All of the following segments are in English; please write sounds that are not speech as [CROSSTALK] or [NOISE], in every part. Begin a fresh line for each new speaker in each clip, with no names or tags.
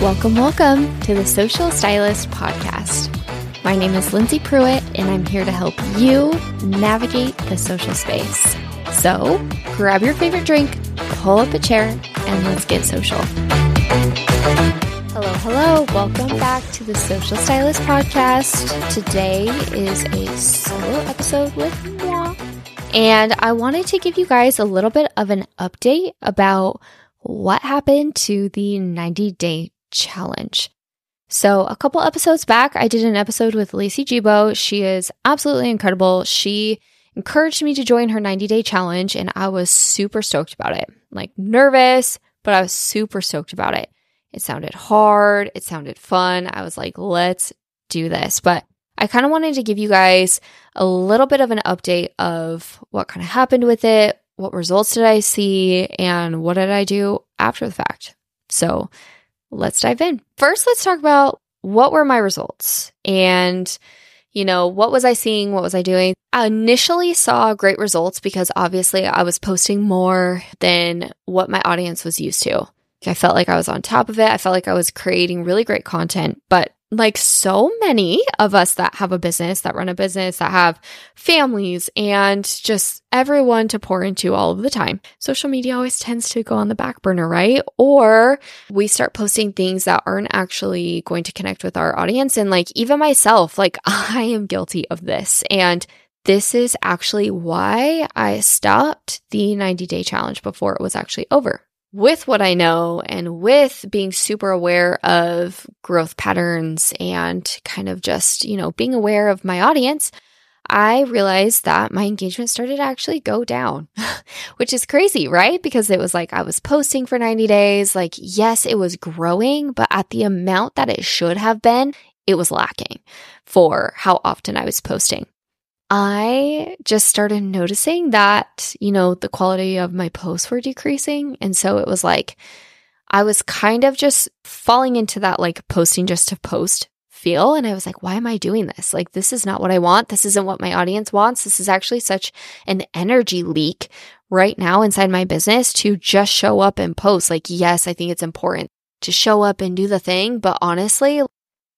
Welcome, welcome to the Social Stylist Podcast. My name is Lindsay Pruitt, and I'm here to help you navigate the social space. So grab your favorite drink, pull up a chair, and let's get social. Hello, hello. Welcome back to the Social Stylist Podcast. Today is a solo episode with. And I wanted to give you guys a little bit of an update about what happened to the 90 day challenge. So, a couple episodes back, I did an episode with Lacey Gebo. She is absolutely incredible. She encouraged me to join her 90 day challenge, and I was super stoked about it. Like, nervous, but I was super stoked about it. It sounded hard, it sounded fun. I was like, let's do this. But I kind of wanted to give you guys a little bit of an update of what kind of happened with it, what results did I see, and what did I do after the fact. So, let's dive in. First, let's talk about what were my results and you know, what was I seeing? What was I doing? I initially saw great results because obviously I was posting more than what my audience was used to. I felt like I was on top of it. I felt like I was creating really great content, but like so many of us that have a business, that run a business, that have families and just everyone to pour into all of the time. Social media always tends to go on the back burner, right? Or we start posting things that aren't actually going to connect with our audience. And like even myself, like [LAUGHS] I am guilty of this. And this is actually why I stopped the 90 day challenge before it was actually over with what I know and with being super aware of growth patterns and kind of just, you know, being aware of my audience, I realized that my engagement started to actually go down, [LAUGHS] which is crazy, right? Because it was like I was posting for 90 days. Like, yes, it was growing, but at the amount that it should have been, it was lacking for how often I was posting. I just started noticing that, you know, the quality of my posts were decreasing. And so it was like, I was kind of just falling into that like posting just to post feel. And I was like, why am I doing this? Like, this is not what I want. This isn't what my audience wants. This is actually such an energy leak right now inside my business to just show up and post. Like, yes, I think it's important to show up and do the thing. But honestly,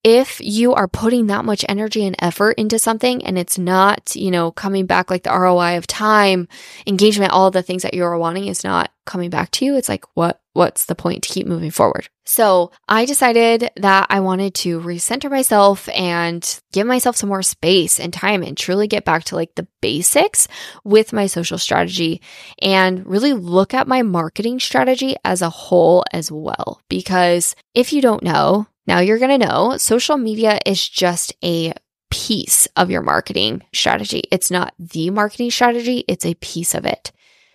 if you are putting that much energy and effort into something and it's not, you know, coming back like the ROI of time, engagement, all the things that you're wanting is not coming back to you, it's like, what, what's the point to keep moving forward? So I decided that I wanted to recenter myself and give myself some more space and time and truly get back to like the basics with my social strategy and really look at my marketing strategy as a whole as well. Because if you don't know, now you're going to know social media is just a piece of your marketing strategy. It's not the marketing strategy, it's a piece of it.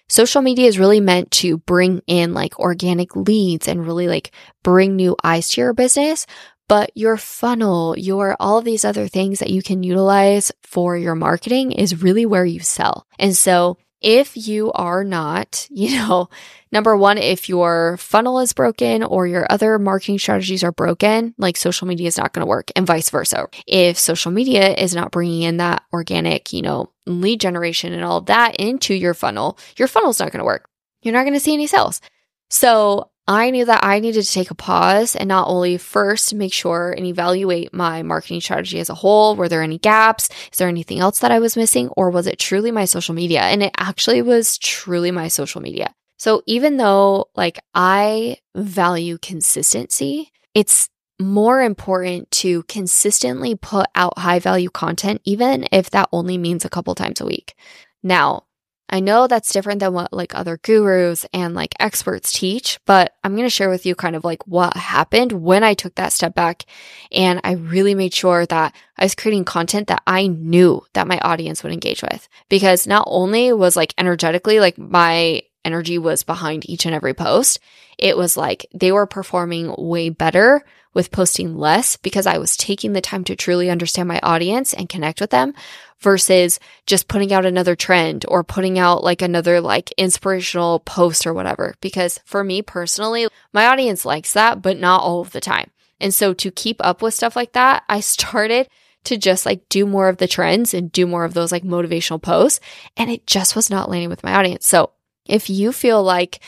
Social media is really meant to bring in like organic leads and really like bring new eyes to your business. But your funnel, your all of these other things that you can utilize for your marketing is really where you sell. And so if you are not, [LAUGHS] you know, number one, if your funnel is broken or your other marketing strategies are broken, like social media is not going to work and vice versa. If social media is not bringing in that organic, you know, lead generation and all that into your funnel, your funnel's not going to work. You're not going to see any sales. So I knew that I needed to take a pause and not only first make sure and evaluate my marketing strategy as a whole. Were there any gaps? Is there anything else that I was missing? Or was it truly my social media? And it actually was truly my social media. So even though like I value consistency, it's more important to consistently put out high value content, even if that only means a couple times a week. Now, I know that's different than what like other gurus and like experts teach, but I'm going to share with you kind of like what happened when I took that step back and I really made sure that I was creating content that I knew that my audience would engage with because not only was like energetically like my energy was behind each and every post, it was like they were performing way better with posting less because I was taking the time to truly understand my audience and connect with them versus just putting out another trend or putting out like another like inspirational post or whatever. Because for me personally, my audience likes that, but not all of the time. And so to keep up with stuff like that, I [LAUGHS] started to just like do more of the trends and do more of those like motivational posts. And it just was not landing with my audience. So if you feel like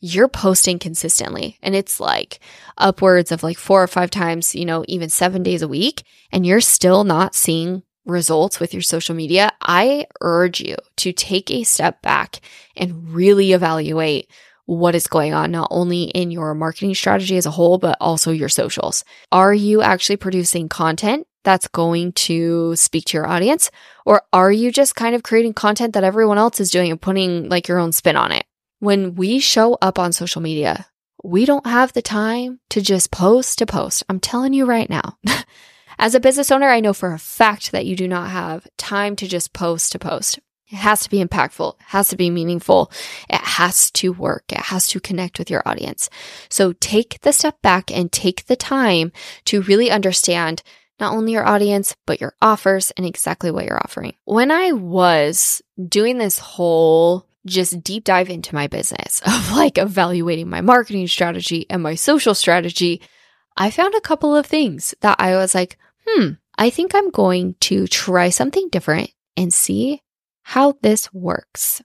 you're posting consistently and it's like upwards of like four or five times, you know, even seven days a week, and you're still not seeing results with your social media, I urge you to take a step back and really evaluate what is going on, not only in your marketing strategy as a whole, but also your socials. Are you actually producing content that's going to speak to your audience? Or are you just kind of creating content that everyone else is doing and putting like your own spin on it? When we show up on social media, we don't have the time to just post to post. I'm telling you right now. [LAUGHS] As a business owner, I know for a fact that you do not have time to just post to post. It has to be impactful, it has to be meaningful, it has to work, it has to connect with your audience. So take the step back and take the time to really understand not only your audience, but your offers and exactly what you're offering. When I was doing this whole just deep dive into my business [LAUGHS] of like evaluating my marketing strategy and my social strategy, I found a couple of things that I was like, hmm, I think I'm going to try something different and see how this works.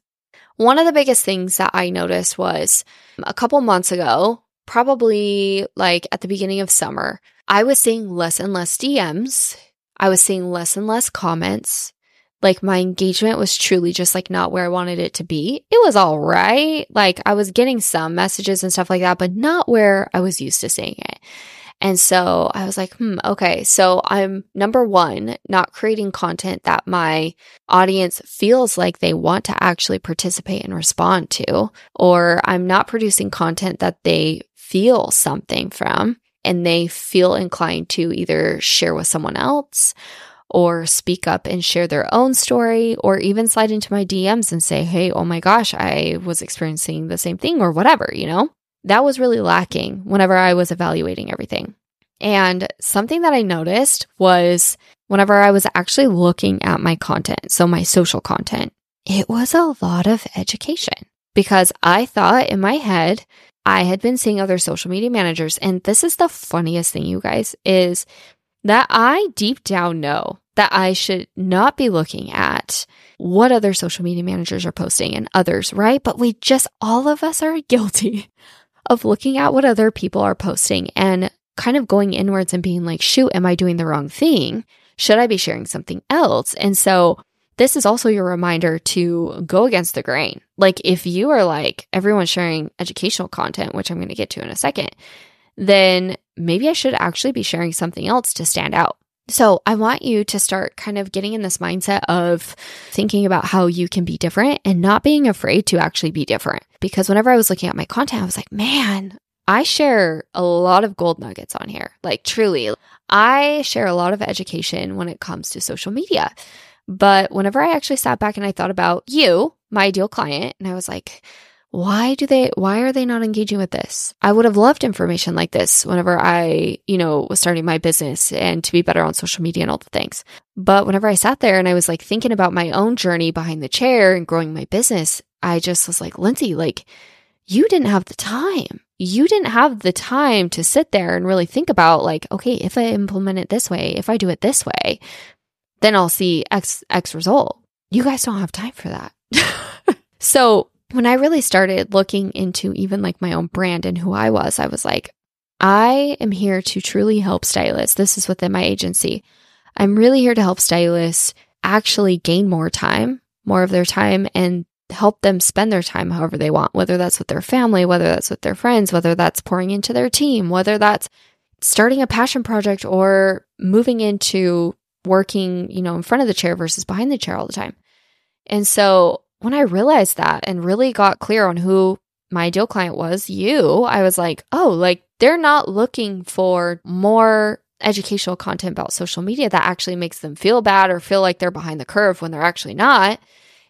One of the biggest things that I noticed was a couple months ago, probably like at the beginning of summer, I was seeing less and less DMs. I was seeing less and less comments like my engagement was truly just like not where I wanted it to be. It was all right. Like I was getting some messages and stuff like that, but not where I was used to seeing it. And so I was like, hmm, okay. So I'm number one, not creating content that my audience feels like they want to actually participate and respond to, or I'm not producing content that they feel something from and they feel inclined to either share with someone else or speak up and share their own story or even slide into my DMs and say, Hey, oh my gosh, I was experiencing the same thing or whatever, you know? That was really lacking whenever I was evaluating everything. And something that I noticed was whenever I was actually looking at my content, so my social content, it was a lot of education because I thought in my head, I had been seeing other social media managers. And this is the funniest thing, you guys, is that I deep down know that I should not be looking at what other social media managers are posting and others, right? But we just, all of us are [LAUGHS] guilty of looking at what other people are posting and kind of going inwards and being like, shoot, am I doing the wrong thing? Should I be sharing something else? And so this is also your reminder to go against the grain. Like if you are like everyone sharing educational content, which I'm going to get to in a second, then maybe I should actually be sharing something else to stand out. So I want you to start kind of getting in this mindset of thinking about how you can be different and not being afraid to actually be different. Because whenever I was looking at my content, I was like, man, I share a lot of gold nuggets on here. Like truly, I share a lot of education when it comes to social media. But whenever I actually sat back and I thought about you, my ideal client, and I was like, why do they why are they not engaging with this? I would have loved information like this whenever i you know was starting my business and to be better on social media and all the things. But whenever i sat there and i was like thinking about my own journey behind the chair and growing my business i just was like lindsay like you didn't have the time. You didn't have the time to sit there and really think about like okay if i implement it this way if i do it this way then i'll see x x result you guys don't have time for that [LAUGHS] so when I really started looking into even like my own brand and who I was, I was like, I am here to truly help stylists. This is within my agency. I'm really here to help stylists actually gain more time, more of their time, and help them spend their time however they want, whether that's with their family, whether that's with their friends, whether that's pouring into their team, whether that's starting a passion project or moving into working, you know, in front of the chair versus behind the chair all the time. And so when I realized that and really got clear on who my ideal client was, you, I was like, oh, like they're not looking for more educational content about social media that actually makes them feel bad or feel like they're behind the curve when they're actually not.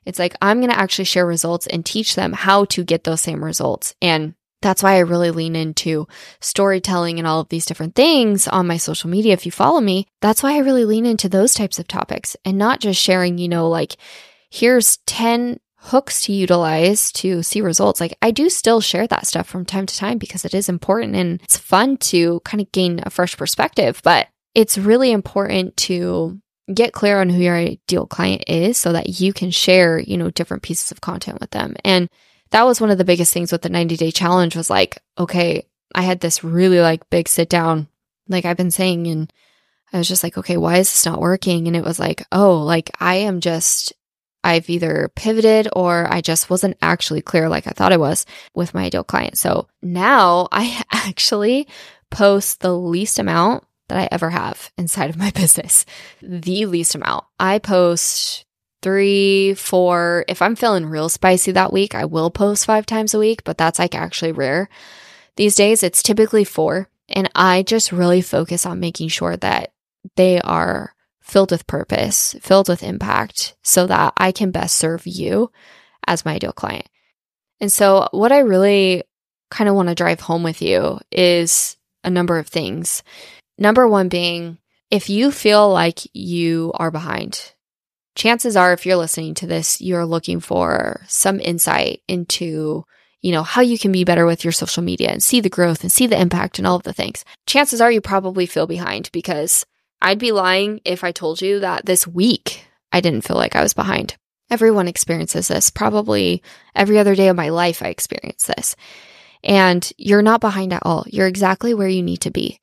It's like, I'm going to actually share results and teach them how to get those same results. And that's why I really lean into storytelling and all of these different things on my social media. If you follow me, that's why I really lean into those types of topics and not just sharing, you know, like here's 10 hooks to utilize to see results. Like I do still share that stuff from time to time because it is important and it's fun to kind of gain a fresh perspective, but it's really important to get clear on who your ideal client is so that you can share, you know, different pieces of content with them. And that was one of the biggest things with the 90 day challenge was like, okay, I had this really like big sit down, like I've been saying, and I was just like, okay, why is this not working? And it was like, oh, like I am just, I've either pivoted or I just wasn't actually clear like I thought I was with my ideal client. So now I [LAUGHS] actually post the least amount that I ever have inside of my [LAUGHS] business. The least amount. I post three, four. If I'm feeling real spicy that week, I will post five times a week, but that's like actually rare. These days, it's typically four. And I just really focus on making sure that they are filled with purpose, filled with impact, so that I can best serve you as my ideal client. And so, what I really kind of want to drive home with you is a number of things. Number one being, if you feel like you are behind, chances are, if you're listening to this, you're looking for some insight into, you know, how you can be better with your social media and see the growth and see the impact and all of the things. Chances are you probably feel behind because I'd be lying if I told you that this week I didn't feel like I was behind. Everyone experiences this. Probably every other day of my life, I experience this. And you're not behind at all. You're exactly where you need to be.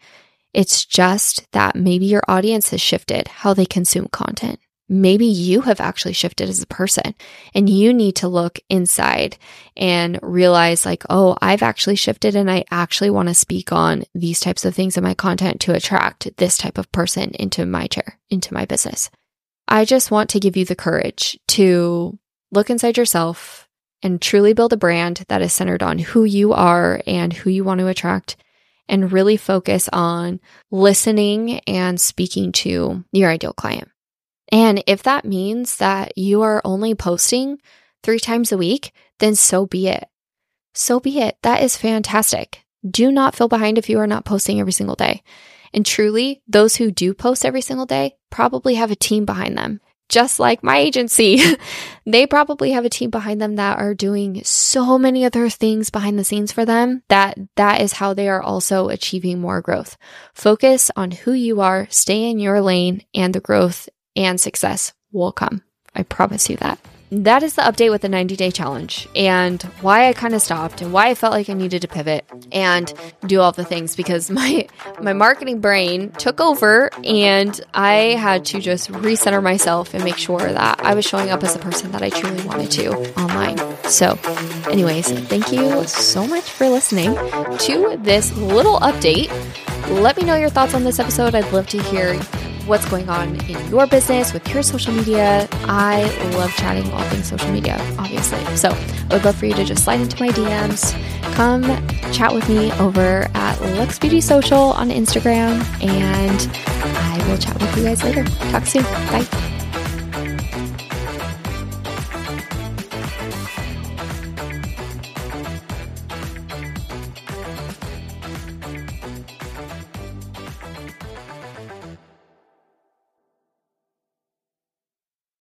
It's just that maybe your audience has shifted how they consume content. Maybe you have actually shifted as a person and you need to look inside and realize, like, oh, I've actually shifted and I actually want to speak on these types of things in my content to attract this type of person into my chair, into my business. I just want to give you the courage to look inside yourself and truly build a brand that is centered on who you are and who you want to attract and really focus on listening and speaking to your ideal client. And if that means that you are only posting three times a week, then so be it. So be it. That is fantastic. Do not feel behind if you are not posting every single day. And truly, those who do post every single day probably have a team behind them just like my agency. [LAUGHS] they probably have a team behind them that are doing so many other things behind the scenes for them that that is how they are also achieving more growth. Focus on who you are, stay in your lane, and the growth and success will come. I promise you that that is the update with the 90 day challenge and why I kind of stopped and why I felt like I needed to pivot and do all the things because [LAUGHS] my my marketing brain took over and I had to just recenter myself and make sure that I was showing up as the person that I truly wanted to online. So, anyways, thank you so much for listening to this little update. Let me know your thoughts on this episode. I'd love to hear what's going on in your business with your social media. I love chatting all things social media, obviously. So I would love for you to just slide into my DMs, come chat with me over at Luxe Beauty Social on Instagram, and I will chat with you guys later. Talk soon. Bye.